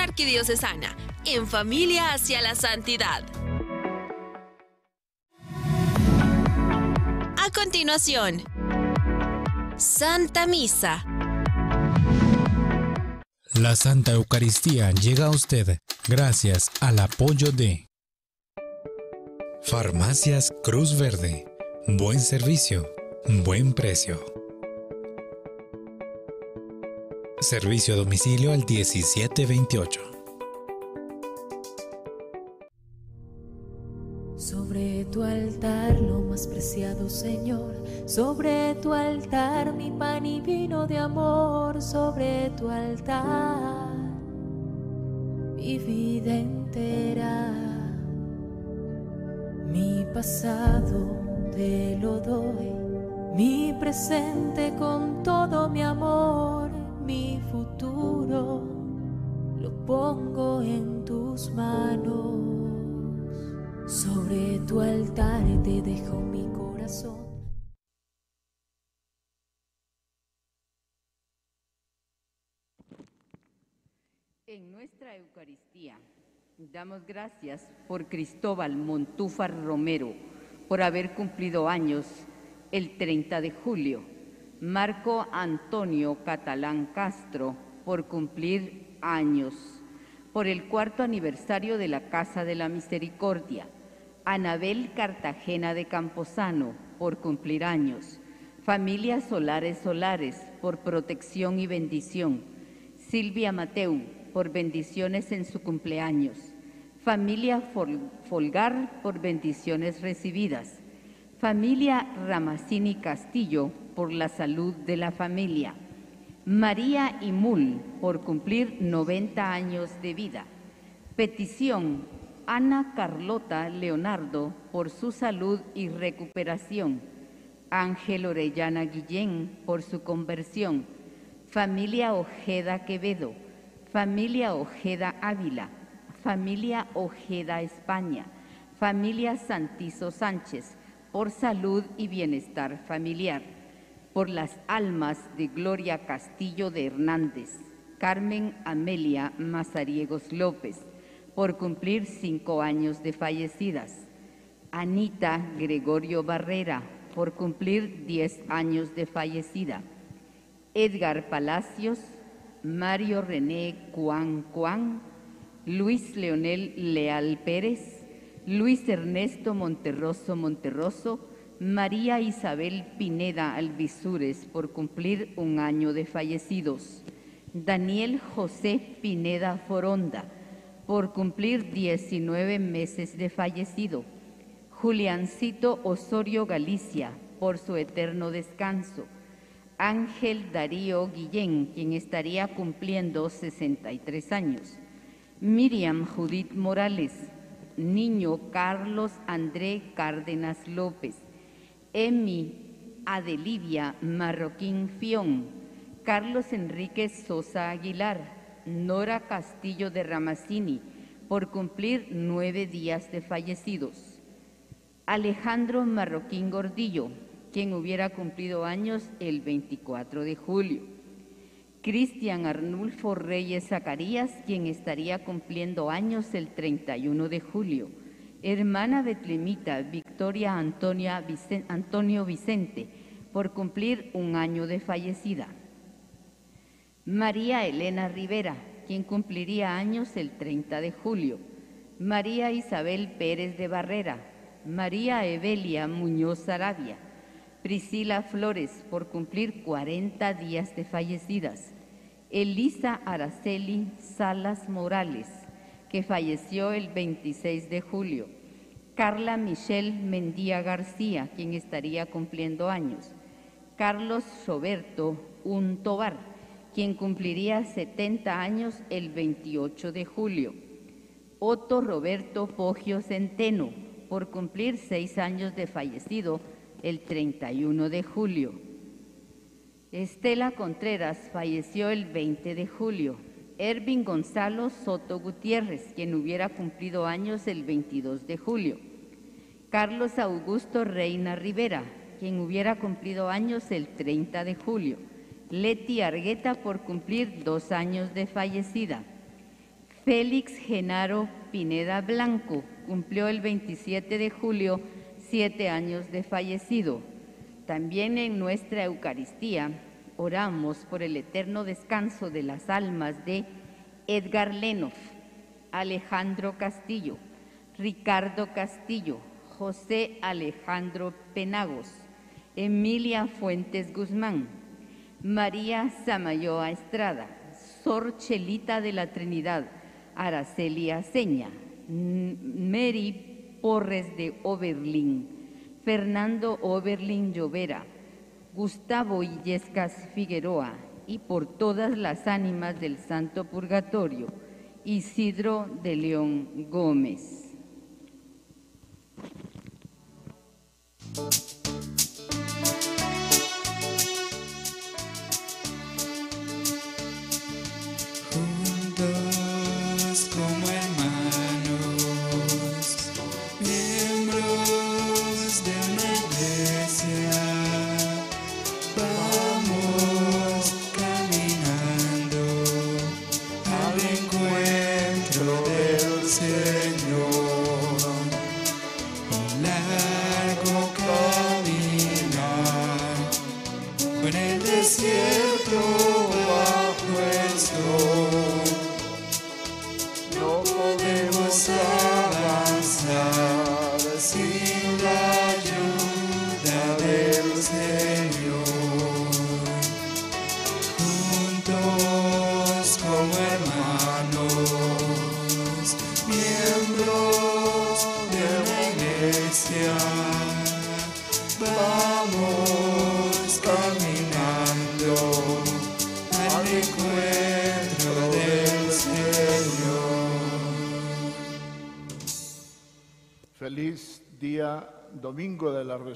arquidiocesana, en familia hacia la santidad. A continuación, Santa Misa. La Santa Eucaristía llega a usted gracias al apoyo de Farmacias Cruz Verde. Buen servicio, buen precio. Servicio a domicilio al 1728. Sobre tu altar, lo más preciado Señor, sobre tu altar mi pan y vino de amor, sobre tu altar mi vida entera, mi pasado te lo doy, mi presente con todo mi amor, mi futuro lo pongo en tus manos. Sobre tu altar te dejo mi corazón. En nuestra Eucaristía damos gracias por Cristóbal Montúfar Romero por haber cumplido años el 30 de julio. Marco Antonio Catalán Castro por cumplir años. Por el cuarto aniversario de la Casa de la Misericordia. Anabel Cartagena de Camposano por cumplir años. Familias Solares Solares por protección y bendición. Silvia Mateu por bendiciones en su cumpleaños. Familia Folgar por bendiciones recibidas. Familia Ramacini Castillo por la salud de la familia. María Imul por cumplir 90 años de vida. Petición Ana Carlota Leonardo por su salud y recuperación. Ángel Orellana Guillén por su conversión. Familia Ojeda Quevedo. Familia Ojeda Ávila familia Ojeda España, familia Santizo Sánchez, por salud y bienestar familiar, por las almas de Gloria Castillo de Hernández, Carmen Amelia Mazariegos López, por cumplir cinco años de fallecidas, Anita Gregorio Barrera, por cumplir diez años de fallecida, Edgar Palacios, Mario René Cuán Cuán, Luis Leonel Leal Pérez, Luis Ernesto Monterroso Monterroso, María Isabel Pineda Alvisures por cumplir un año de fallecidos, Daniel José Pineda Foronda por cumplir 19 meses de fallecido, Juliancito Osorio Galicia por su eterno descanso, Ángel Darío Guillén, quien estaría cumpliendo 63 años. Miriam Judith Morales, niño Carlos André Cárdenas López, Emi Adelivia Marroquín Fión, Carlos Enrique Sosa Aguilar, Nora Castillo de Ramacini, por cumplir nueve días de fallecidos. Alejandro Marroquín Gordillo, quien hubiera cumplido años el 24 de julio. Cristian Arnulfo Reyes Zacarías, quien estaría cumpliendo años el 31 de julio. Hermana Betlemita Victoria Antonia Antonio Vicente, por cumplir un año de fallecida. María Elena Rivera, quien cumpliría años el 30 de julio. María Isabel Pérez de Barrera. María Evelia Muñoz Arabia. Priscila Flores, por cumplir 40 días de fallecidas. Elisa Araceli Salas Morales, que falleció el 26 de julio. Carla Michelle Mendía García, quien estaría cumpliendo años. Carlos Roberto Untobar, quien cumpliría 70 años el 28 de julio. Otto Roberto Poggio Centeno, por cumplir seis años de fallecido el 31 de julio. Estela Contreras falleció el 20 de julio. Ervin Gonzalo Soto Gutiérrez, quien hubiera cumplido años el 22 de julio. Carlos Augusto Reina Rivera, quien hubiera cumplido años el 30 de julio. Leti Argueta por cumplir dos años de fallecida. Félix Genaro Pineda Blanco cumplió el 27 de julio siete años de fallecido. También en nuestra Eucaristía oramos por el eterno descanso de las almas de Edgar Lenoff, Alejandro Castillo, Ricardo Castillo, José Alejandro Penagos, Emilia Fuentes Guzmán, María Samayoa Estrada, Sor Chelita de la Trinidad, Araceli Aceña, Mary Porres de Oberlin, Fernando Oberlin Llovera, Gustavo Illescas Figueroa y por todas las ánimas del Santo Purgatorio, Isidro de León Gómez.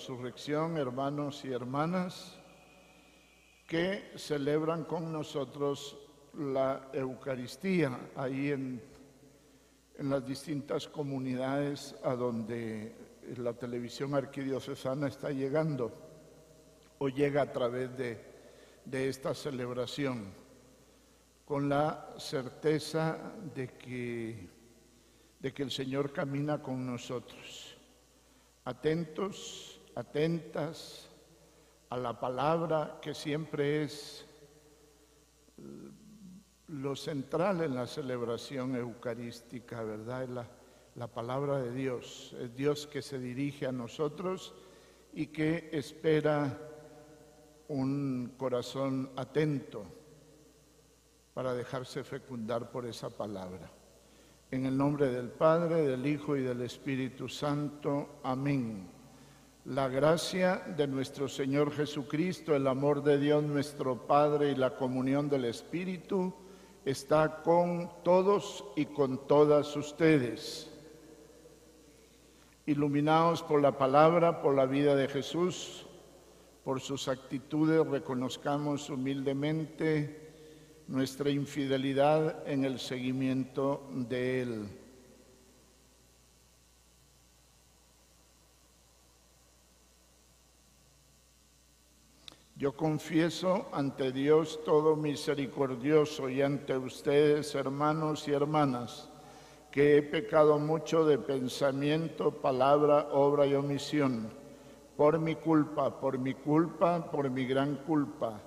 Resurrección, hermanos y hermanas, que celebran con nosotros la Eucaristía ahí en, en las distintas comunidades a donde la televisión arquidiocesana está llegando o llega a través de, de esta celebración, con la certeza de que, de que el Señor camina con nosotros atentos, atentas a la palabra que siempre es lo central en la celebración eucarística, ¿verdad? La, la palabra de Dios, es Dios que se dirige a nosotros y que espera un corazón atento para dejarse fecundar por esa palabra. En el nombre del Padre, del Hijo y del Espíritu Santo. Amén. La gracia de nuestro Señor Jesucristo, el amor de Dios nuestro Padre y la comunión del Espíritu está con todos y con todas ustedes. Iluminados por la palabra, por la vida de Jesús, por sus actitudes, reconozcamos humildemente nuestra infidelidad en el seguimiento de Él. Yo confieso ante Dios todo misericordioso y ante ustedes, hermanos y hermanas, que he pecado mucho de pensamiento, palabra, obra y omisión, por mi culpa, por mi culpa, por mi gran culpa.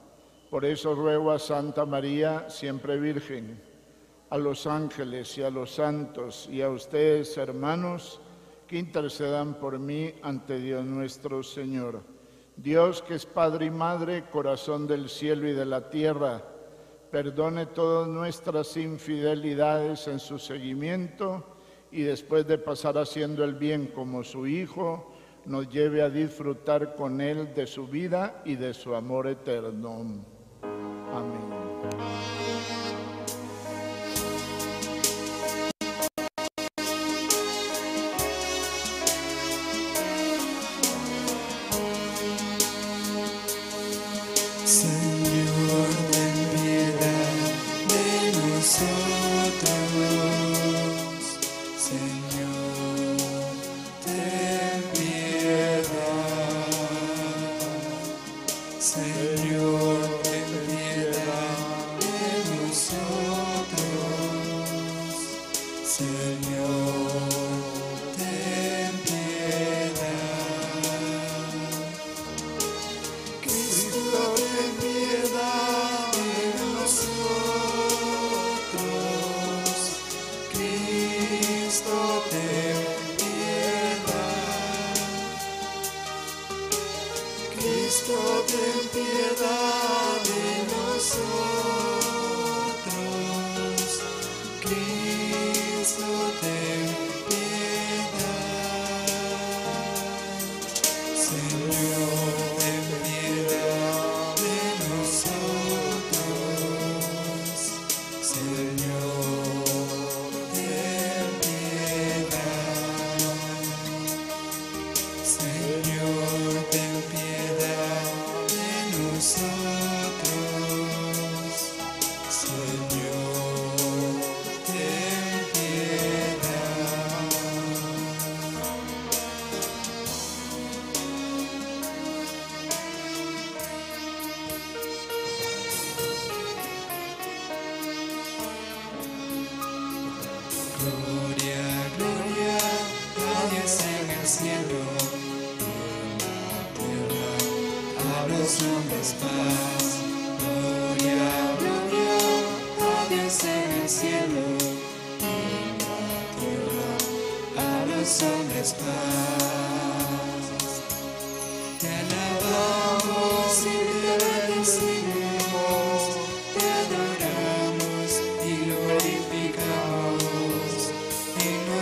Por eso ruego a Santa María, siempre Virgen, a los ángeles y a los santos y a ustedes, hermanos, que intercedan por mí ante Dios nuestro Señor. Dios que es Padre y Madre, corazón del cielo y de la tierra, perdone todas nuestras infidelidades en su seguimiento y después de pasar haciendo el bien como su Hijo, nos lleve a disfrutar con Él de su vida y de su amor eterno. Amém. dancing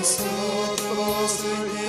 Te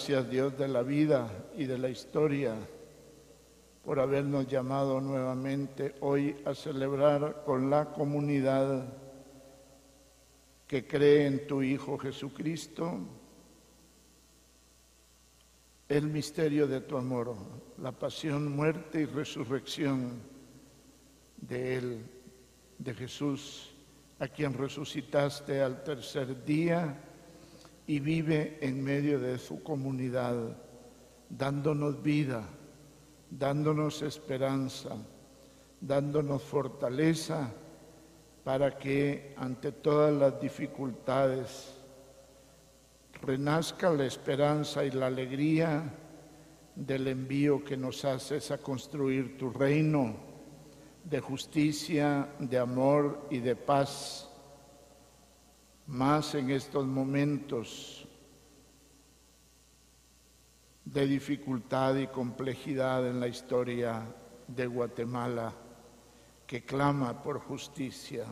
gracias, Dios, de la vida y de la historia, por habernos llamado nuevamente hoy a celebrar con la comunidad que cree en tu Hijo Jesucristo el misterio de tu amor, la pasión, muerte y resurrección de Él, de Jesús, a quien resucitaste al tercer día y vive en medio de su comunidad, dándonos vida, dándonos esperanza, dándonos fortaleza para que ante todas las dificultades renazca la esperanza y la alegría del envío que nos haces a construir tu reino de justicia, de amor y de paz más en estos momentos de dificultad y complejidad en la historia de Guatemala que clama por justicia.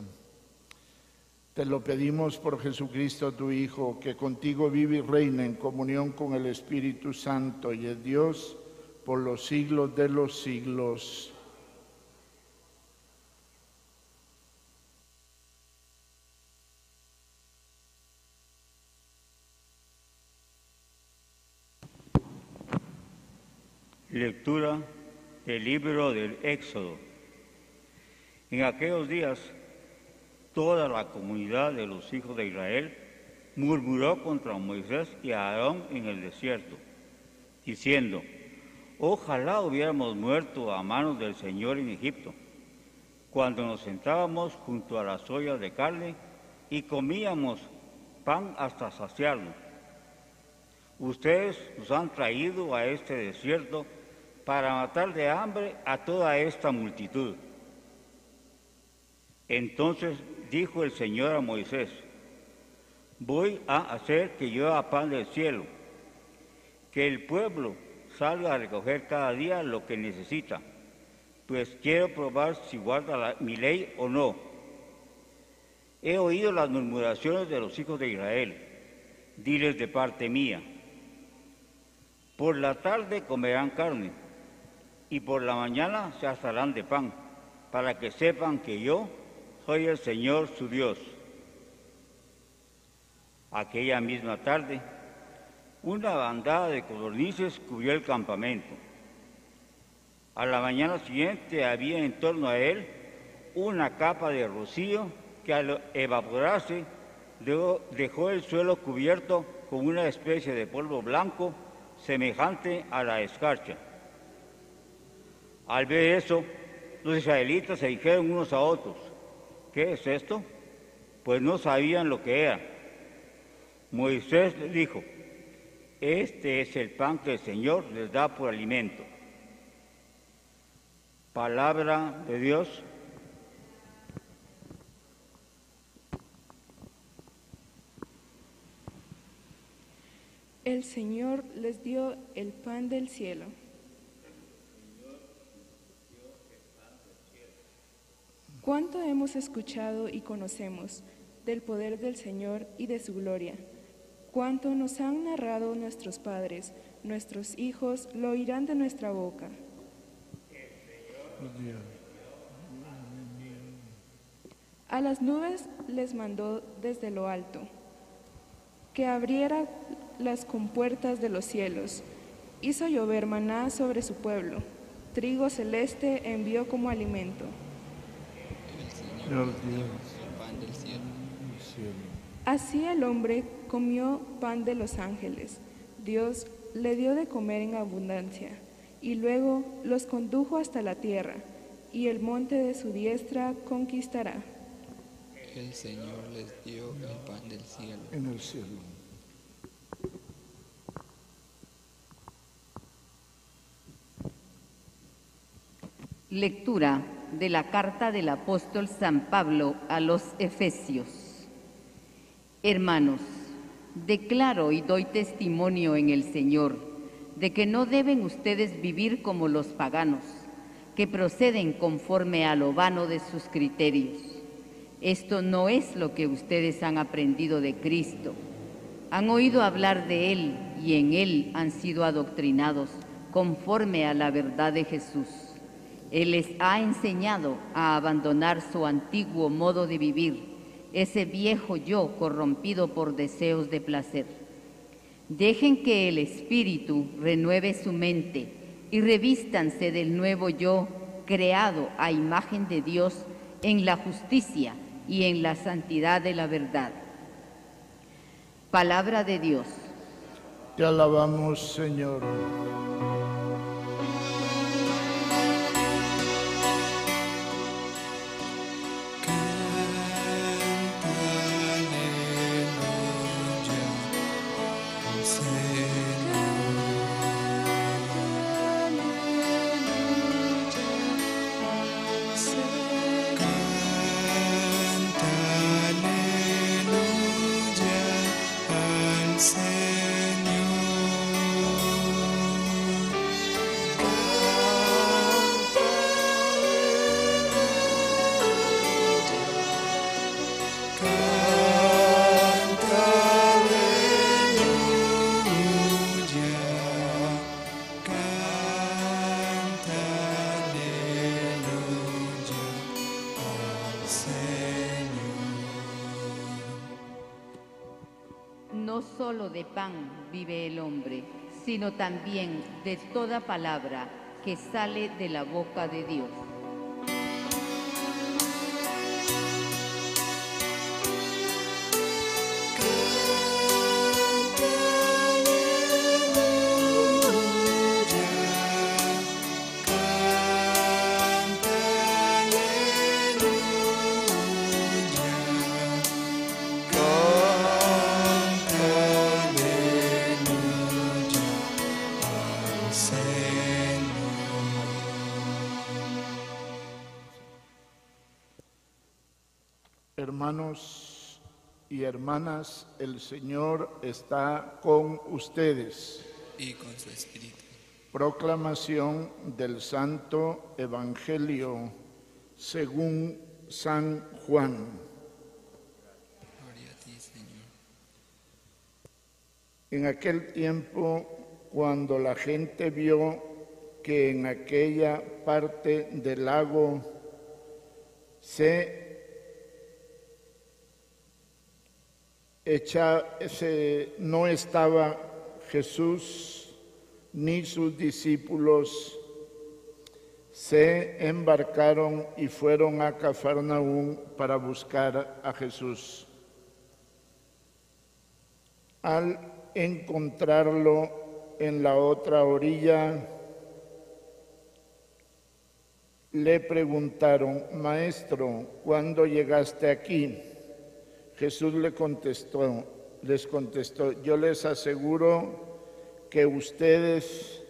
Te lo pedimos por Jesucristo tu Hijo, que contigo vive y reina en comunión con el Espíritu Santo y es Dios por los siglos de los siglos. Lectura del libro del Éxodo. En aquellos días toda la comunidad de los hijos de Israel murmuró contra Moisés y Aarón en el desierto, diciendo, ojalá hubiéramos muerto a manos del Señor en Egipto, cuando nos sentábamos junto a las ollas de carne y comíamos pan hasta saciarnos. Ustedes nos han traído a este desierto para matar de hambre a toda esta multitud. Entonces dijo el Señor a Moisés, voy a hacer que llueva pan del cielo, que el pueblo salga a recoger cada día lo que necesita, pues quiero probar si guarda mi ley o no. He oído las murmuraciones de los hijos de Israel, diles de parte mía. Por la tarde comerán carne y por la mañana se asarán de pan, para que sepan que yo soy el Señor su Dios. Aquella misma tarde, una bandada de codornices cubrió el campamento. A la mañana siguiente había en torno a él una capa de rocío que al evaporarse dejó el suelo cubierto con una especie de polvo blanco semejante a la escarcha. Al ver eso, los israelitas se dijeron unos a otros, ¿qué es esto? Pues no sabían lo que era. Moisés les dijo, este es el pan que el Señor les da por alimento. Palabra de Dios. El Señor les dio el pan del cielo. ¿Cuánto hemos escuchado y conocemos del poder del Señor y de su gloria? ¿Cuánto nos han narrado nuestros padres? Nuestros hijos lo oirán de nuestra boca. A las nubes les mandó desde lo alto que abriera las compuertas de los cielos. Hizo llover maná sobre su pueblo. Trigo celeste envió como alimento. Así el hombre comió pan de los ángeles. Dios le dio de comer en abundancia y luego los condujo hasta la tierra y el monte de su diestra conquistará. El Señor les dio el pan del cielo. En el cielo. Lectura de la carta del apóstol San Pablo a los Efesios. Hermanos, declaro y doy testimonio en el Señor de que no deben ustedes vivir como los paganos, que proceden conforme a lo vano de sus criterios. Esto no es lo que ustedes han aprendido de Cristo. Han oído hablar de Él y en Él han sido adoctrinados conforme a la verdad de Jesús él les ha enseñado a abandonar su antiguo modo de vivir, ese viejo yo corrompido por deseos de placer. Dejen que el Espíritu renueve su mente y revístanse del nuevo yo creado a imagen de Dios en la justicia y en la santidad de la verdad. Palabra de Dios. Te alabamos, Señor. De pan vive el hombre, sino también de toda palabra que sale de la boca de Dios. Hermanos y hermanas, el Señor está con ustedes. Y con su espíritu. Proclamación del Santo Evangelio según San Juan. Gloria a ti, Señor. En aquel tiempo, cuando la gente vio que en aquella parte del lago se no estaba Jesús ni sus discípulos, se embarcaron y fueron a Cafarnaún para buscar a Jesús. Al encontrarlo en la otra orilla, le preguntaron, Maestro, ¿cuándo llegaste aquí? Jesús le contestó, les contestó, yo les aseguro que ustedes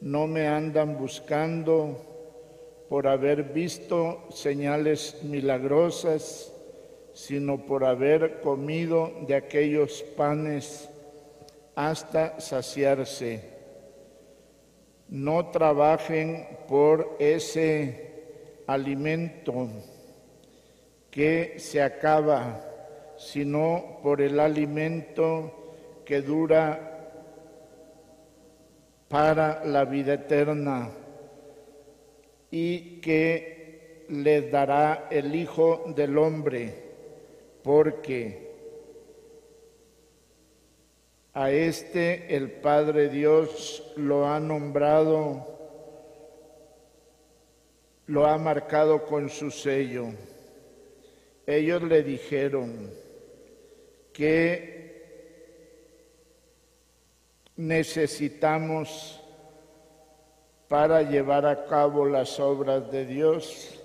no me andan buscando por haber visto señales milagrosas, sino por haber comido de aquellos panes hasta saciarse. No trabajen por ese alimento que se acaba, sino por el alimento que dura para la vida eterna y que les dará el Hijo del Hombre, porque a este el Padre Dios lo ha nombrado, lo ha marcado con su sello. Ellos le dijeron que necesitamos para llevar a cabo las obras de Dios.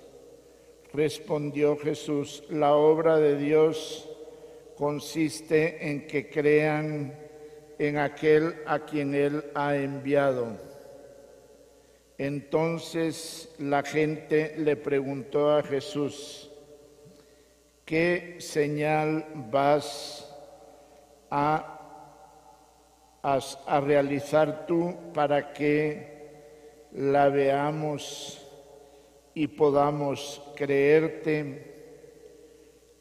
Respondió Jesús, la obra de Dios consiste en que crean en aquel a quien Él ha enviado. Entonces la gente le preguntó a Jesús, ¿qué señal vas a, a, realizar tú para que la veamos y podamos creerte?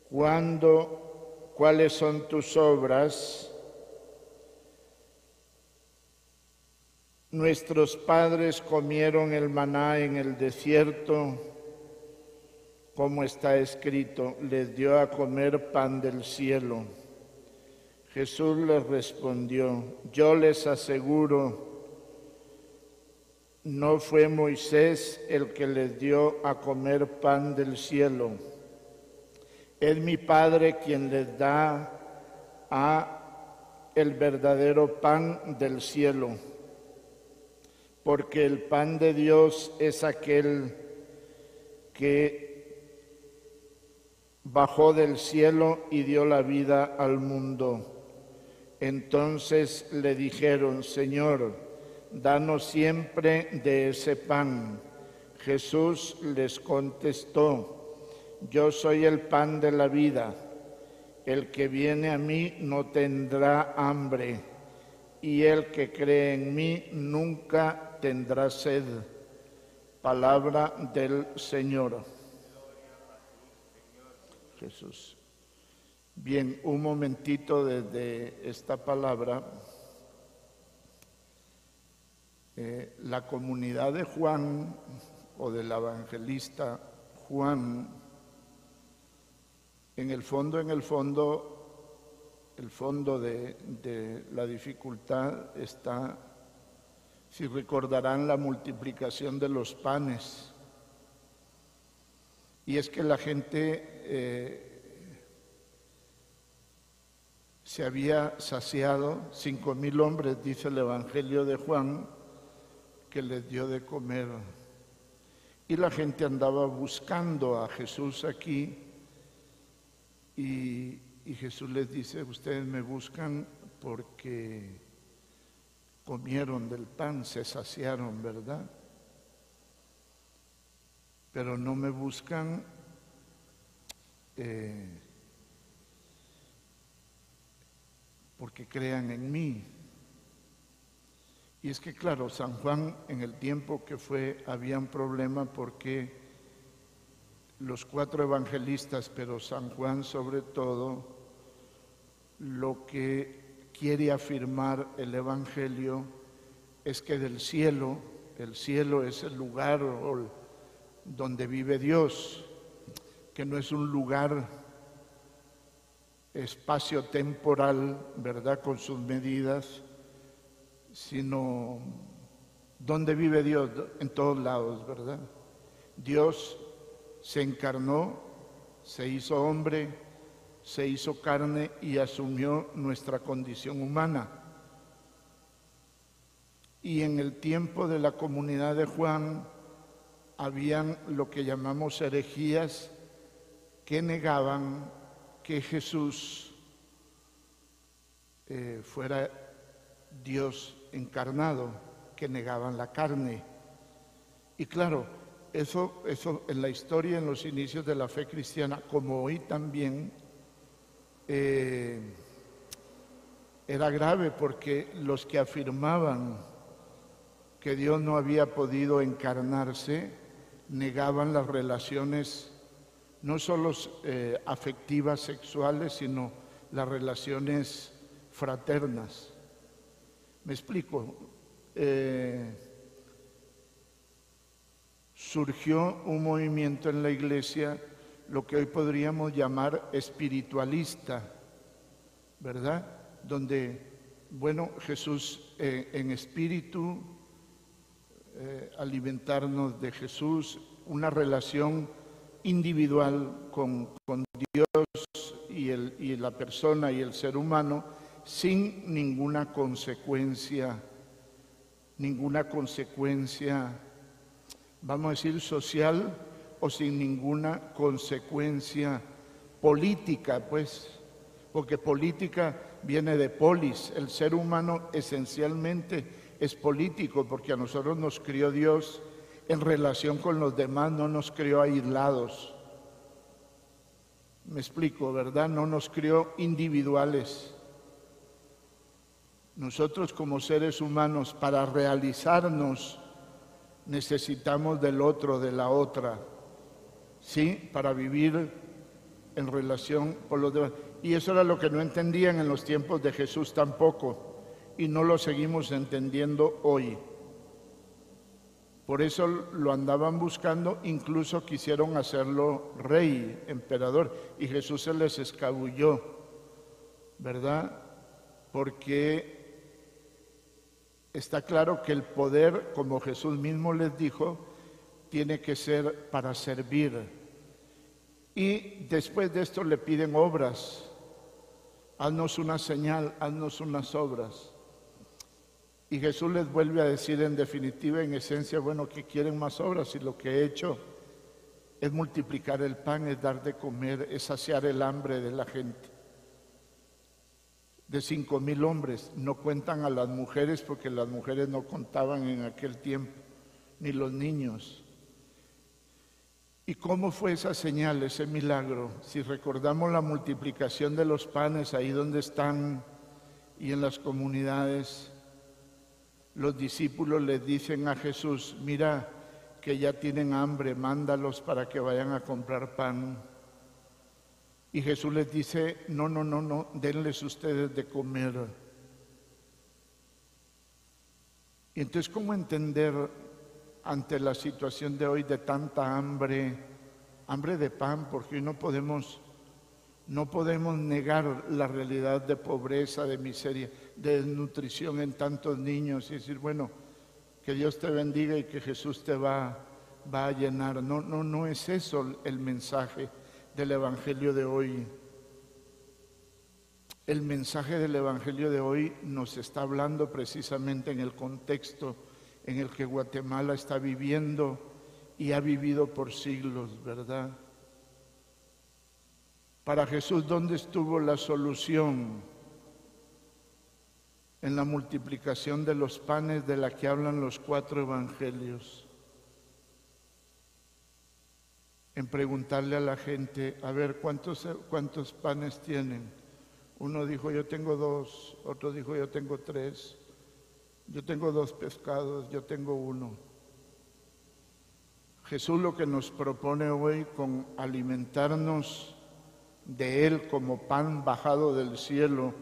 ¿Cuándo, cuáles son tus obras? Nuestros padres comieron el maná en el desierto, como está escrito, les dio a comer pan del cielo. Jesús les respondió, yo les aseguro, no fue Moisés el que les dio a comer pan del cielo, es mi Padre quien les da a el verdadero pan del cielo porque el pan de Dios es aquel que bajó del cielo y dio la vida al mundo. Entonces le dijeron, Señor, danos siempre de ese pan. Jesús les contestó, yo soy el pan de la vida. El que viene a mí no tendrá hambre, y el que cree en mí nunca tendrá sed. Palabra del Señor. Jesús. Bien, un momentito desde esta palabra. Eh, la comunidad de Juan o del evangelista Juan, en el fondo, en el fondo, el fondo de, de la dificultad está si recordarán la multiplicación de los panes. Y es que la gente eh, se había saciado, cinco mil hombres, dice el Evangelio de Juan, que les dio de comer. Y la gente andaba buscando a Jesús aquí y, y Jesús les dice, ustedes me buscan porque comieron del pan, se saciaron, ¿verdad? Pero no me buscan eh, porque crean en mí. Y es que claro, San Juan en el tiempo que fue había un problema porque los cuatro evangelistas, pero San Juan sobre todo, lo que quiere afirmar el Evangelio es que del cielo, el cielo es el lugar donde vive Dios, que no es un lugar espacio temporal, ¿verdad? Con sus medidas, sino donde vive Dios, en todos lados, ¿verdad? Dios se encarnó, se hizo hombre, se hizo carne y asumió nuestra condición humana. Y en el tiempo de la comunidad de Juan habían lo que llamamos herejías que negaban que Jesús eh, fuera Dios encarnado, que negaban la carne. Y claro, eso, eso en la historia, en los inicios de la fe cristiana, como hoy también, eh, era grave porque los que afirmaban que Dios no había podido encarnarse, negaban las relaciones no solo eh, afectivas, sexuales, sino las relaciones fraternas. Me explico. Eh, surgió un movimiento en la iglesia, lo que hoy podríamos llamar espiritualista, ¿verdad? Donde, bueno, Jesús eh, en espíritu, alimentarnos de Jesús, una relación individual con, Dios y, el, y la persona y el ser humano sin ninguna consecuencia, ninguna consecuencia, vamos a decir, social o sin ninguna consecuencia política, pues, porque política viene de polis, el ser humano esencialmente es político, porque a nosotros nos crió Dios en relación con los demás, no nos crió aislados. Me explico, ¿verdad? No nos crió individuales. Nosotros como seres humanos, para realizarnos, necesitamos del otro, de la otra, ¿sí? Para vivir en relación con los demás. Y eso era lo que no entendían en los tiempos de Jesús tampoco, y no lo seguimos entendiendo hoy. Por eso lo andaban buscando, incluso quisieron hacerlo rey, emperador, y Jesús se les escabulló, ¿verdad? Porque está claro que el poder, como Jesús mismo les dijo, tiene que ser para servir. Y después de esto le piden obras. Haznos una señal, haznos unas obras. Y Jesús les vuelve a decir en definitiva, en esencia, bueno, que quieren más obras y lo que he hecho es multiplicar el pan, es dar de comer, es saciar el hambre de la gente. De cinco mil hombres, no cuentan a las mujeres porque las mujeres no contaban en aquel tiempo, ni los niños. ¿Y cómo fue esa señal, ese milagro? Si recordamos la multiplicación de los panes ahí donde están y en las comunidades, los discípulos les dicen a Jesús, mira que ya tienen hambre, mándalos para que vayan a comprar pan. Y Jesús les dice, no, no, no, no, denles ustedes de comer. Y entonces, ¿cómo entender ante la situación de hoy de tanta hambre, hambre de pan, porque hoy no podemos, no podemos negar la realidad de pobreza, de miseria? de desnutrición en tantos niños y decir, bueno, que Dios te bendiga y que Jesús te va, va a llenar. No, no, no es eso el mensaje del Evangelio de hoy. El mensaje del Evangelio de hoy nos está hablando precisamente en el contexto en el que Guatemala está viviendo y ha vivido por siglos, ¿verdad? Para Jesús, ¿dónde estuvo la solución? en la multiplicación de los panes de la que hablan los cuatro evangelios, en preguntarle a la gente, a ver, ¿cuántos, cuántos panes tienen? Uno dijo, yo tengo dos, otro dijo, yo tengo tres, yo tengo dos pescados, yo tengo uno. Jesús lo que nos propone hoy con alimentarnos de Él como pan bajado del cielo,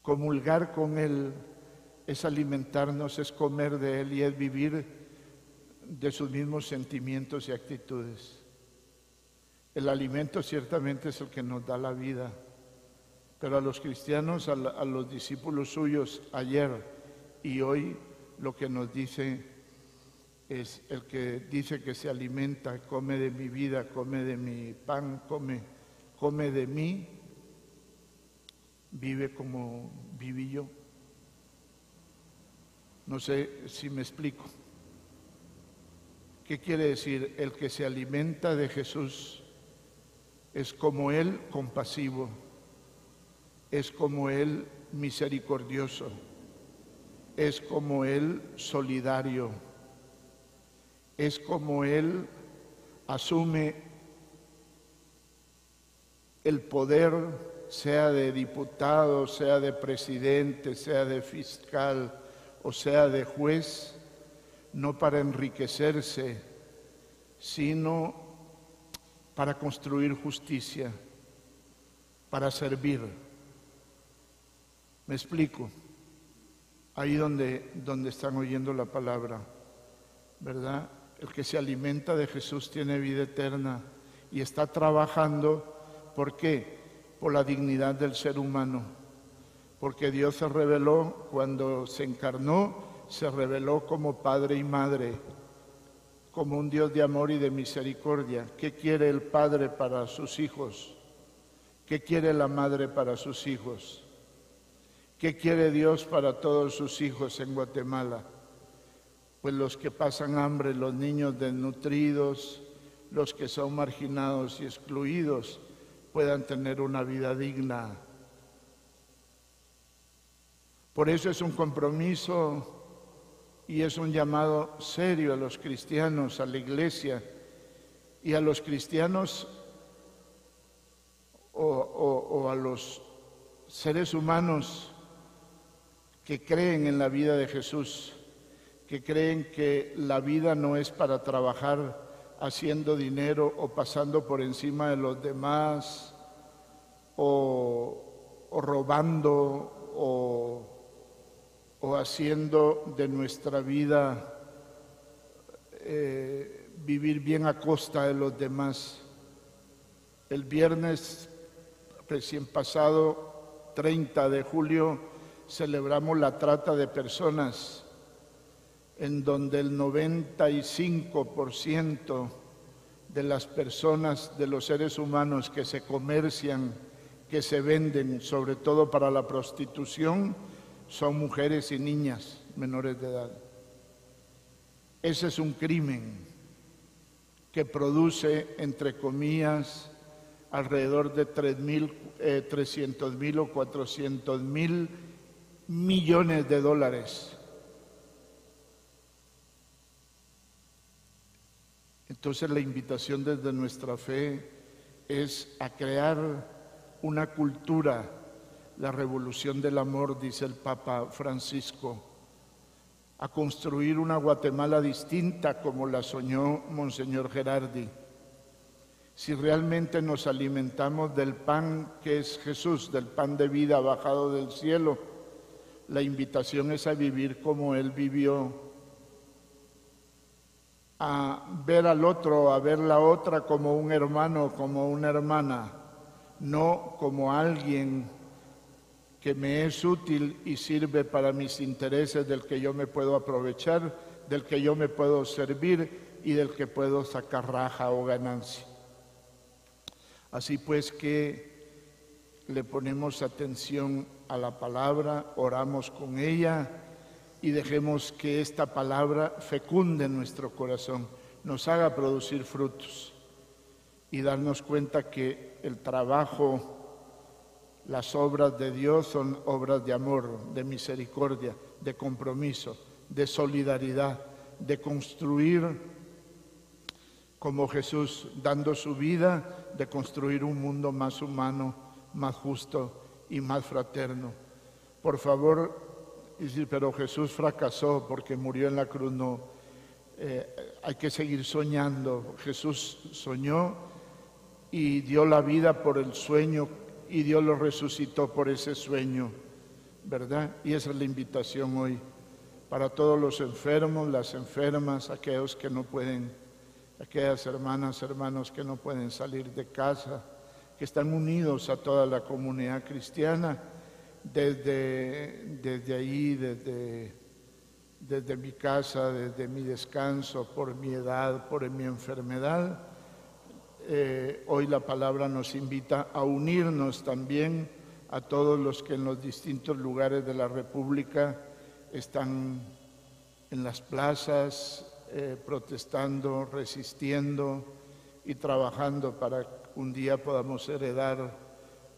comulgar con Él es alimentarnos, es comer de Él y es vivir de sus mismos sentimientos y actitudes. El alimento ciertamente es el que nos da la vida, pero a los cristianos, a, los discípulos suyos ayer y hoy, lo que nos dice es el que dice que se alimenta, come de mi vida, come de mi pan, come, come de mí, vive como viví yo. No sé si me explico. ¿Qué quiere decir? El que se alimenta de Jesús es como Él compasivo, es como Él misericordioso, es como Él solidario, es como Él asume el poder, sea de diputado, sea de presidente, sea de fiscal o sea de juez, no para enriquecerse, sino para construir justicia, para servir. Me explico. Ahí donde, donde están oyendo la palabra, ¿verdad? El que se alimenta de Jesús tiene vida eterna y está trabajando. ¿Por qué? Por la dignidad del ser humano. Porque Dios se reveló cuando se encarnó, se reveló como Padre y Madre como un Dios de amor y de misericordia. ¿Qué quiere el Padre para sus hijos? ¿Qué quiere la Madre para sus hijos? ¿Qué quiere Dios para todos sus hijos en Guatemala? Pues los que pasan hambre, los niños desnutridos, los que son marginados y excluidos, puedan tener una vida digna. Por eso es un compromiso y es un llamado serio a los cristianos, a la iglesia y a los cristianos o, a los seres humanos que creen en la vida de Jesús, que creen que la vida no es para trabajar haciendo dinero o pasando por encima de los demás o, robando o o haciendo de nuestra vida eh, vivir bien a costa de los demás. El viernes recién pasado, 30 de julio, celebramos la trata de personas, en donde el 95% de las personas, de los seres humanos que se comercian, que se venden, sobre todo para la prostitución, son mujeres y niñas menores de edad. Ese es un crimen que produce, entre comillas, alrededor de 300 eh, mil o 400 mil millones de dólares. Entonces la invitación desde nuestra fe es a crear una cultura la revolución del amor, dice el Papa Francisco, a construir una Guatemala distinta como la soñó Monseñor Gerardi. Si realmente nos alimentamos del pan que es Jesús, del pan de vida bajado del cielo, la invitación es a vivir como Él vivió, a ver al otro, a ver la otra como un hermano, como una hermana, no como alguien que me es útil y sirve para mis intereses, del que yo me puedo aprovechar, del que yo me puedo servir y del que puedo sacar raja o ganancia. Así pues que le ponemos atención a la palabra, oramos con ella y dejemos que esta palabra fecunde nuestro corazón, nos haga producir frutos y darnos cuenta que el trabajo las obras de Dios son obras de amor, de misericordia, de compromiso, de solidaridad, de construir como Jesús, dando su vida de construir un mundo más humano, más justo y más fraterno. Por favor, decir, pero Jesús fracasó porque murió en la cruz, no. Eh, hay que seguir soñando. Jesús soñó y dio la vida por el sueño y Dios lo resucitó por ese sueño, ¿verdad? Y esa es la invitación hoy para todos los enfermos, las enfermas, aquellos que no pueden, aquellas hermanas, hermanos que no pueden salir de casa, que están unidos a toda la comunidad cristiana, desde, desde ahí, desde, desde mi casa, desde mi descanso, por mi edad, por mi enfermedad. Eh, hoy la palabra nos invita a unirnos también a todos los que en los distintos lugares de la República están en las plazas eh, protestando, resistiendo y trabajando para que un día podamos heredar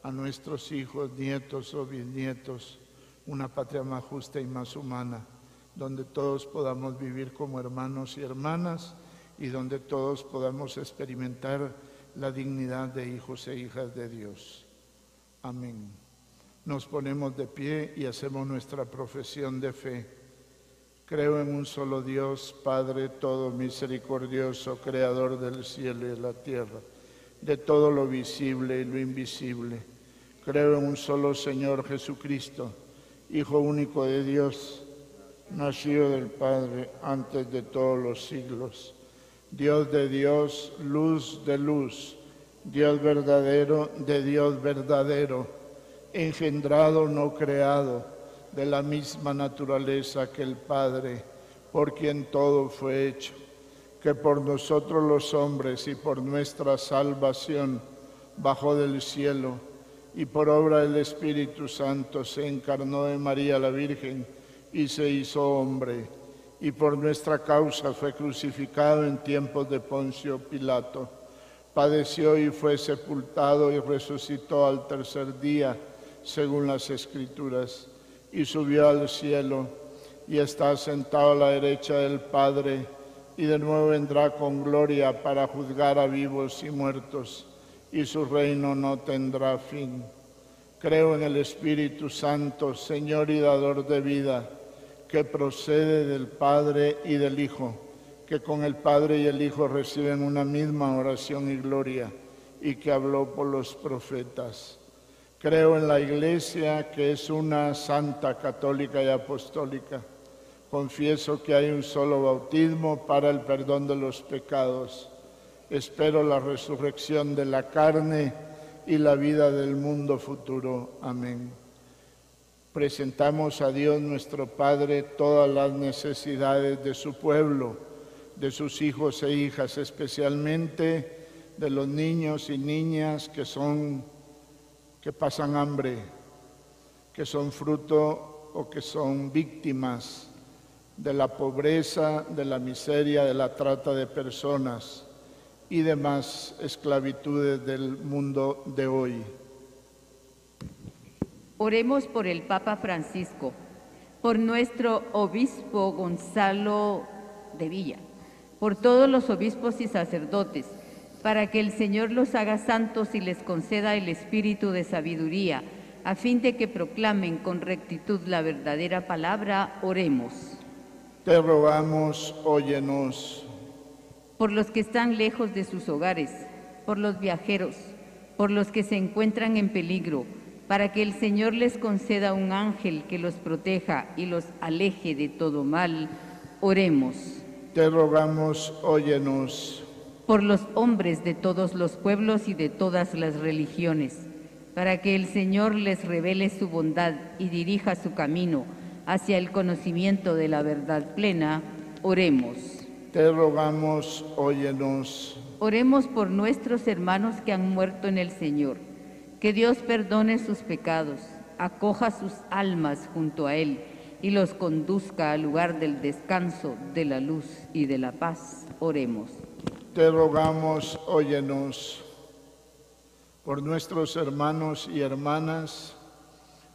a nuestros hijos, nietos o bisnietos una patria más justa y más humana, donde todos podamos vivir como hermanos y hermanas y donde todos podamos experimentar la dignidad de hijos e hijas de Dios. Amén nos ponemos de pie y hacemos nuestra profesión de fe. Creo en un solo Dios, Padre todo misericordioso, Creador del cielo y de la tierra, de todo lo visible y lo invisible. Creo en un solo Señor Jesucristo, Hijo único de Dios, nacido del Padre antes de todos los siglos. Dios de Dios, luz de luz, Dios verdadero de Dios verdadero engendrado, no creado, de la misma naturaleza que el Padre, por quien todo fue hecho, que por nosotros los hombres y por nuestra salvación bajó del cielo y por obra del Espíritu Santo se encarnó de María la Virgen y se hizo hombre, y por nuestra causa fue crucificado en tiempos de Poncio Pilato. Padeció y fue sepultado y resucitó al tercer día según las escrituras, y subió al cielo y está sentado a la derecha del Padre, y de nuevo vendrá con gloria para juzgar a vivos y muertos, y su reino no tendrá fin. Creo en el Espíritu Santo, Señor y dador de vida, que procede del Padre y del Hijo, que con el Padre y el Hijo reciben una misma oración y gloria, y que habló por los profetas Creo en la Iglesia que es una santa católica y apostólica. Confieso que hay un solo bautismo para el perdón de los pecados. Espero la resurrección de la carne y la vida del mundo futuro. Amén. Presentamos a Dios nuestro Padre todas las necesidades de su pueblo, de sus hijos e hijas, especialmente de los niños y niñas que son que pasan hambre, que son fruto o que son víctimas de la pobreza, de la miseria, de la trata de personas y demás esclavitudes del mundo de hoy. Oremos por el Papa Francisco, por nuestro obispo Gonzalo de Villa, por todos los obispos y sacerdotes, para que el Señor los haga santos y les conceda el espíritu de sabiduría, a fin de que proclamen con rectitud la verdadera palabra, oremos. Te rogamos, óyenos. Por los que están lejos de sus hogares, por los viajeros, por los que se encuentran en peligro, para que el Señor les conceda un ángel que los proteja y los aleje de todo mal, oremos. Te rogamos, óyenos por los hombres de todos los pueblos y de todas las religiones, para que el Señor les revele su bondad y dirija su camino hacia el conocimiento de la verdad plena, oremos. Te rogamos, óyenos. Oremos por nuestros hermanos que han muerto en el Señor, que Dios perdone sus pecados, acoja sus almas junto a Él y los conduzca al lugar del descanso, de la luz y de la paz. Oremos te rogamos, óyenos, por nuestros hermanos y hermanas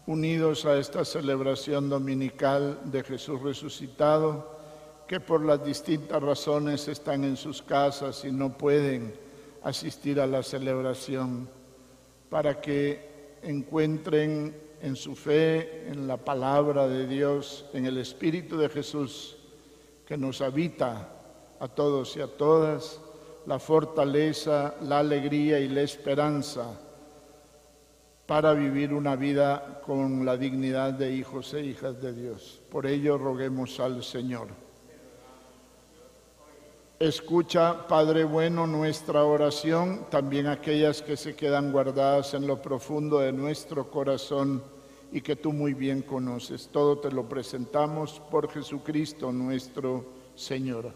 unidos a esta celebración dominical de Jesús resucitado, que por las distintas razones están en sus casas y no pueden asistir a la celebración, para que encuentren en su fe, en la palabra de Dios, en el Espíritu de Jesús que nos habita a todos y a todas, la fortaleza, la alegría y la esperanza para vivir una vida con la dignidad de hijos e hijas de Dios. Por ello roguemos al Señor. Escucha, Padre bueno, nuestra oración, también aquellas que se quedan guardadas en lo profundo de nuestro corazón y que tú muy bien conoces. Todo te lo presentamos por Jesucristo nuestro Señor.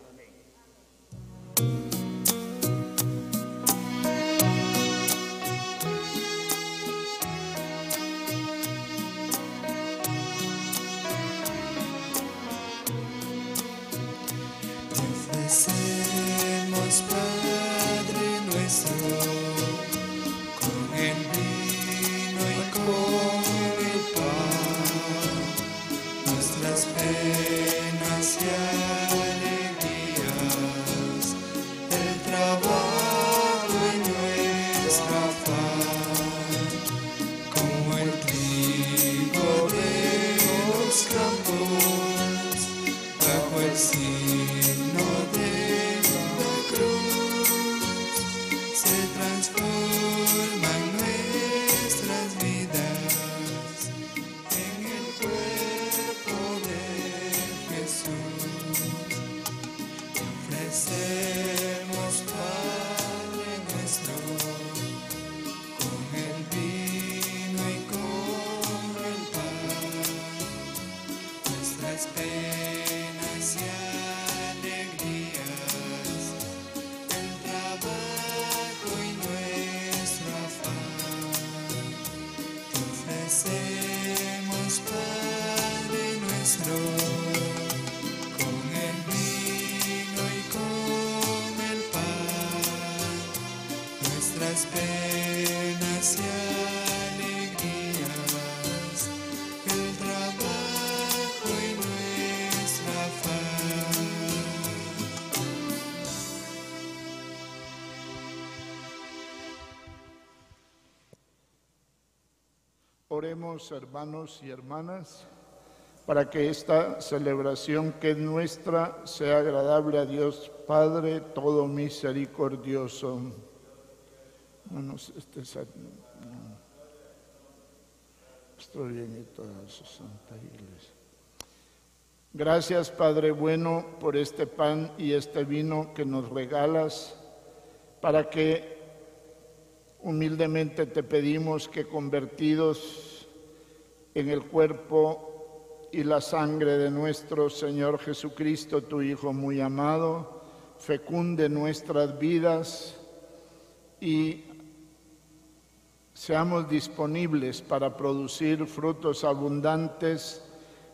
Hermanos y hermanas, para que esta celebración que es nuestra sea agradable a Dios Padre todo misericordioso. este. Gracias, Padre bueno, por este pan y este vino que nos regalas, para que humildemente te pedimos que convertidos en el cuerpo y la sangre de nuestro Señor Jesucristo, tu Hijo muy amado, fecunde nuestras vidas y seamos disponibles para producir frutos abundantes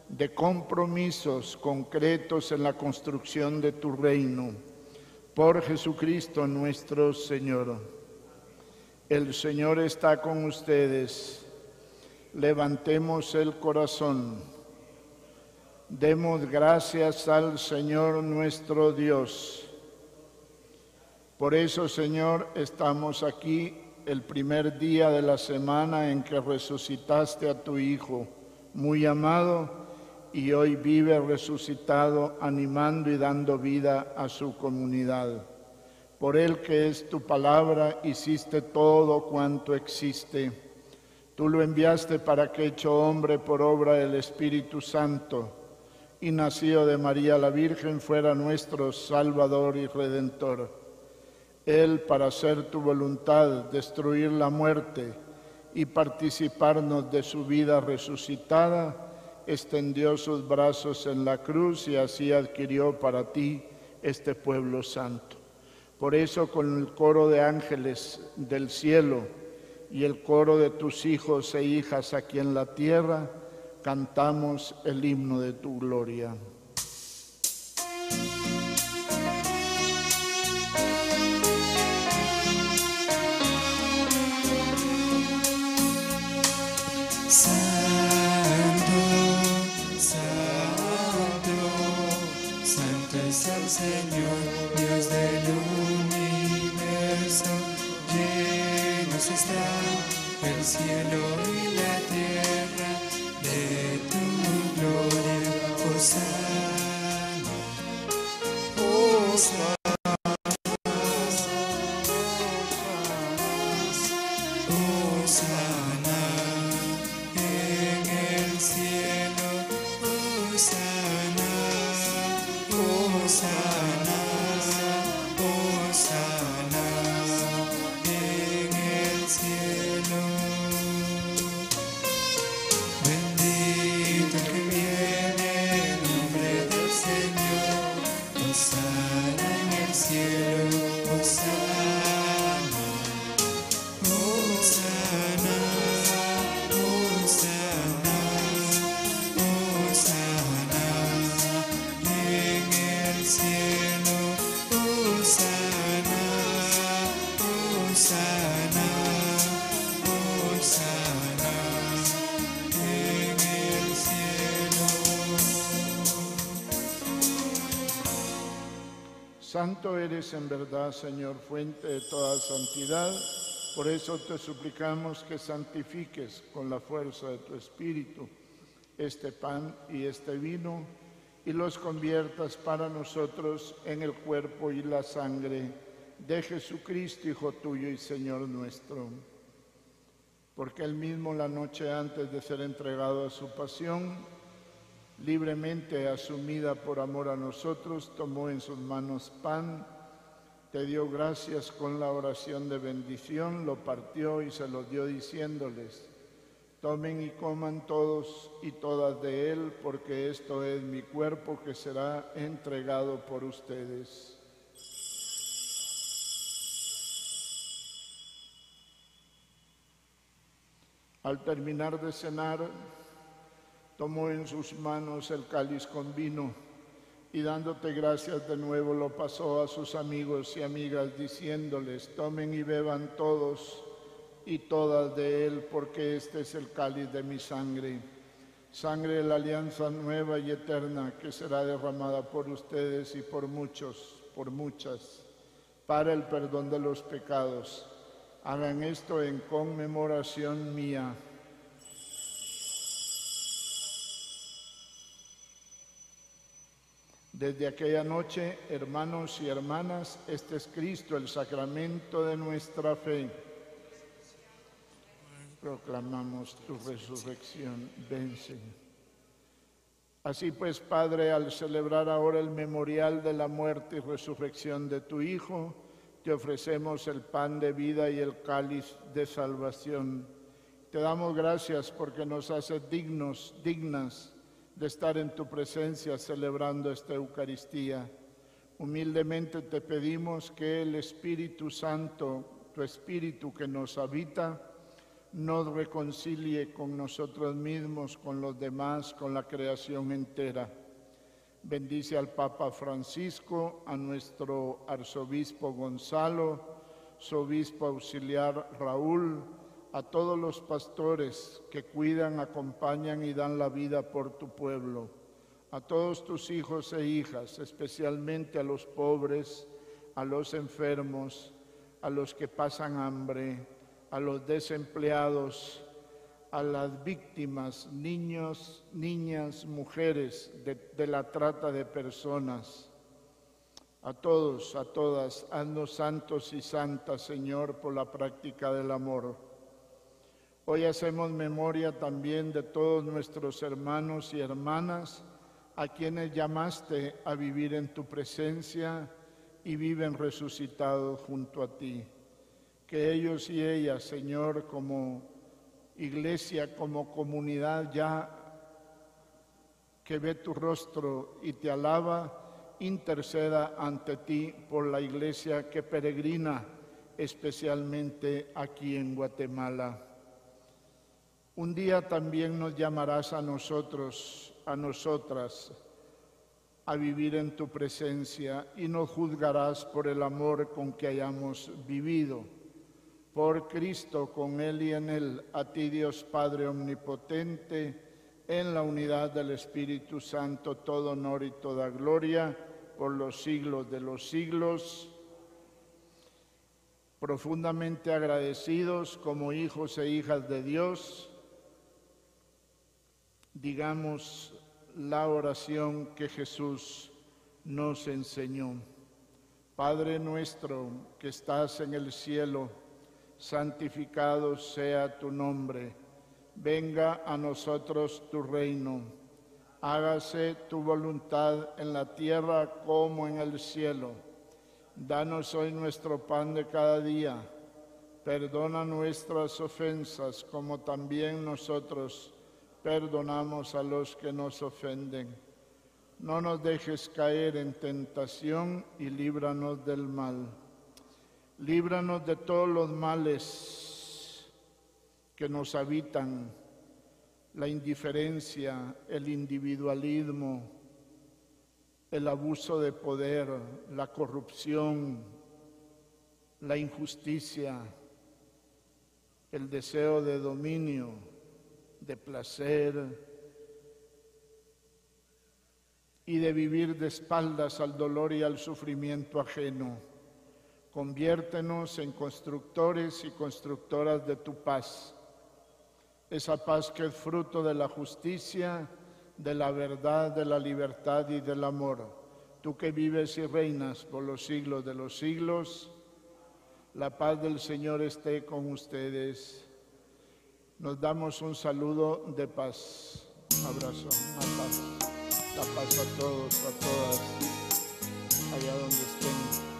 de compromisos concretos en la construcción de tu reino. Por Jesucristo nuestro Señor. El Señor está con ustedes. Levantemos el corazón. Demos gracias al Señor nuestro Dios. Por eso, Señor, estamos aquí el primer día de la semana en que resucitaste a tu Hijo, muy amado, y hoy vive resucitado, animando y dando vida a su comunidad. Por Él que es tu palabra, hiciste todo cuanto existe. Tú lo enviaste para que, hecho hombre por obra del Espíritu Santo y nacido de María la Virgen, fuera nuestro Salvador y Redentor. Él, para hacer tu voluntad, destruir la muerte y participarnos de su vida resucitada, extendió sus brazos en la cruz y así adquirió para ti este pueblo santo. Por eso con el coro de ángeles del cielo y el coro de tus hijos e hijas aquí en la tierra, cantamos el himno de tu gloria. Santo, Santo, Santo el cielo y la tierra de tu gloria, Hosanna, Hosanna. Hosanna eres en verdad, Señor, fuente de toda santidad. Por eso te suplicamos que santifiques con la fuerza de tu Espíritu este pan y este vino y los conviertas para nosotros en el cuerpo y la sangre de Jesucristo, Hijo tuyo y Señor nuestro. Porque él mismo la noche antes de ser entregado a su pasión, libremente asumida por amor a nosotros, tomó en sus manos pan, te dio gracias con la oración de bendición, lo partió y se lo dio diciéndoles, tomen y coman todos y todas de él, porque esto es mi cuerpo que será entregado por ustedes. Al terminar de cenar, tomó en sus manos el cáliz con vino y dándote gracias de nuevo lo pasó a sus amigos y amigas diciéndoles, tomen y beban todos y todas de él, porque este es el cáliz de mi sangre, sangre de la alianza nueva y eterna que será derramada por ustedes y por muchos, por muchas, para el perdón de los pecados. Hagan esto en conmemoración mía. Desde aquella noche, hermanos y hermanas, este es Cristo, el sacramento de nuestra fe. Proclamamos tu resurrección. Ven, Señor. Así pues, Padre, al celebrar ahora el memorial de la muerte y resurrección de tu Hijo, te ofrecemos el pan de vida y el cáliz de salvación. Te damos gracias porque nos haces dignos, dignas de estar en tu presencia celebrando esta Eucaristía. Humildemente te pedimos que el Espíritu Santo, tu Espíritu que nos habita, nos reconcilie con nosotros mismos, con los demás, con la creación entera. Bendice al Papa Francisco, a nuestro arzobispo Gonzalo, su obispo auxiliar Raúl, a todos los pastores que cuidan, acompañan y dan la vida por tu pueblo, a todos tus hijos e hijas, especialmente a los pobres, a los enfermos, a los que pasan hambre, a los desempleados, a las víctimas, niños, niñas, mujeres de, la trata de personas. A todos, a todas, haznos santos y santas, Señor, por la práctica del amor. Hoy hacemos memoria también de todos nuestros hermanos y hermanas a quienes llamaste a vivir en tu presencia y viven resucitados junto a ti. Que ellos y ellas, Señor, como iglesia, como comunidad ya que ve tu rostro y te alaba, interceda ante ti por la iglesia que peregrina especialmente aquí en Guatemala. Un día también nos llamarás a nosotros, a nosotras, a vivir en tu presencia y nos juzgarás por el amor con que hayamos vivido. Por Cristo, con Él y en Él, a ti Dios Padre Omnipotente, en la unidad del Espíritu Santo, todo honor y toda gloria por los siglos de los siglos. Profundamente agradecidos como hijos e hijas de Dios, digamos la oración que Jesús nos enseñó. Padre nuestro que estás en el cielo, santificado sea tu nombre, venga a nosotros tu reino, hágase tu voluntad en la tierra como en el cielo. Danos hoy nuestro pan de cada día, perdona nuestras ofensas como también nosotros perdonamos a los que nos ofenden. No nos dejes caer en tentación y líbranos del mal. Líbranos de todos los males que nos habitan, la indiferencia, el individualismo, el abuso de poder, la corrupción, la injusticia, el deseo de dominio, de placer y de vivir de espaldas al dolor y al sufrimiento ajeno. Conviértenos en constructores y constructoras de tu paz, esa paz que es fruto de la justicia, de la verdad, de la libertad y del amor. Tú que vives y reinas por los siglos de los siglos, la paz del Señor esté con ustedes. Nos damos un saludo de paz. Abrazo, una paz. La paz a todos, a todas, allá donde estén.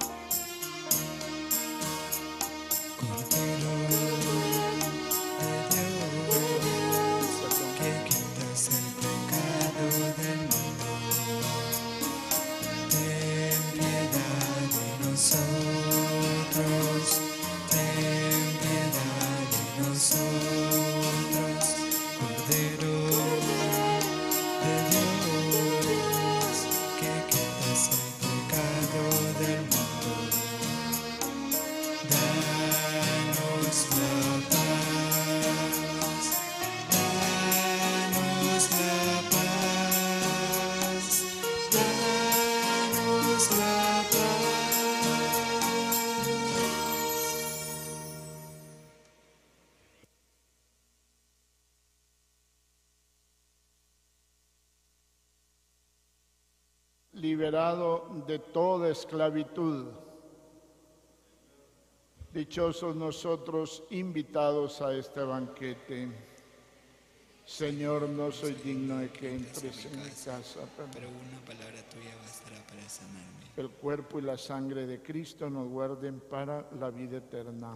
De toda esclavitud. Dichosos nosotros invitados a este banquete. Señor, no soy digno de que entres en mi casa, pero una palabra tuya bastará para sanarme. el cuerpo y la sangre de Cristo nos guarden para la vida eterna.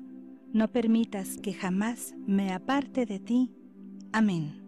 no permitas que jamás me aparte de ti. Amén.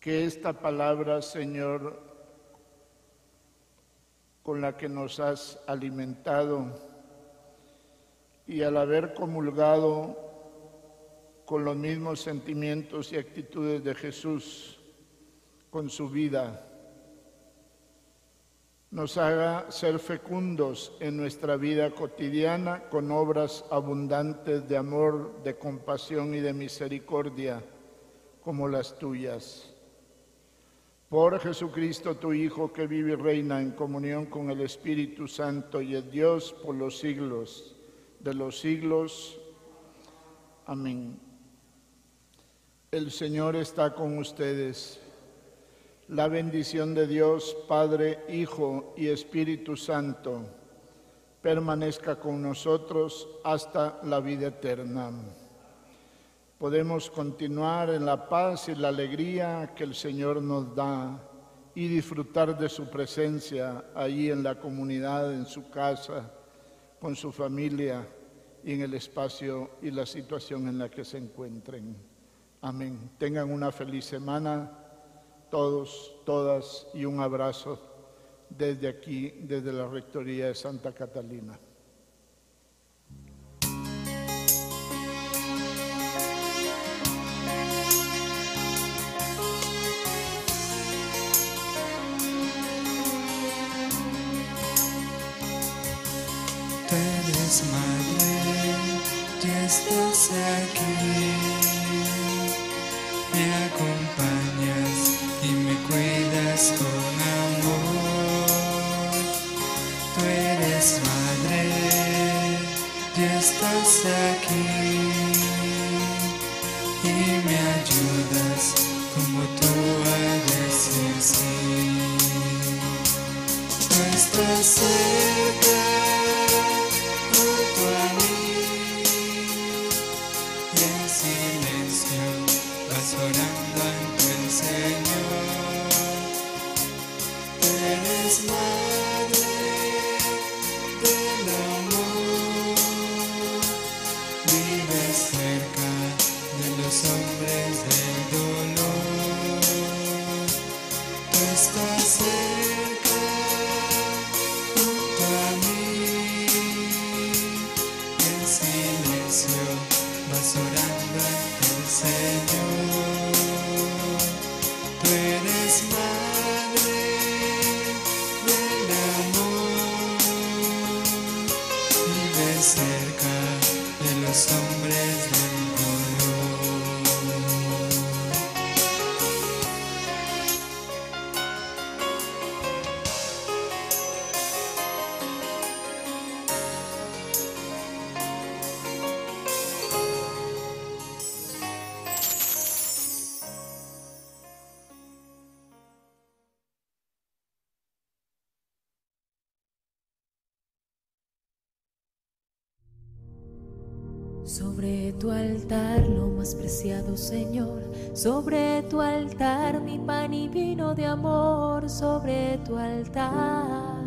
Que esta palabra, Señor, con la que nos has alimentado y al haber comulgado con los mismos sentimientos y actitudes de Jesús, con su vida, nos haga ser fecundos en nuestra vida cotidiana con obras abundantes de amor, de compasión y de misericordia como las tuyas. Por Jesucristo, tu Hijo, que vive y reina en comunión con el Espíritu Santo y es Dios por los siglos de los siglos. Amén. El Señor está con ustedes. La bendición de Dios, Padre, Hijo y Espíritu Santo, permanezca con nosotros hasta la vida eterna. Podemos continuar en la paz y la alegría que el Señor nos da y disfrutar de su presencia allí en la comunidad, en su casa, con su familia y en el espacio y la situación en la que se encuentren. Amén. Tengan una feliz semana todos, todas y un abrazo desde aquí, desde la Rectoría de Santa Catalina. Cerca de los hombres Señor, sobre tu altar mi pan y vino de amor, sobre tu altar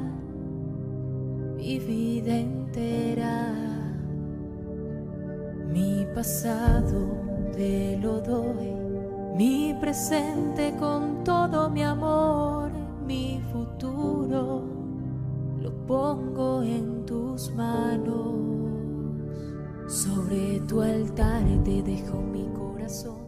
mi vida entera, mi pasado te lo doy, mi presente con todo mi amor, mi futuro lo pongo en tus manos. Sobre tu altar te dejo mi corazón. Alma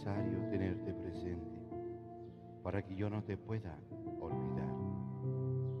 necesario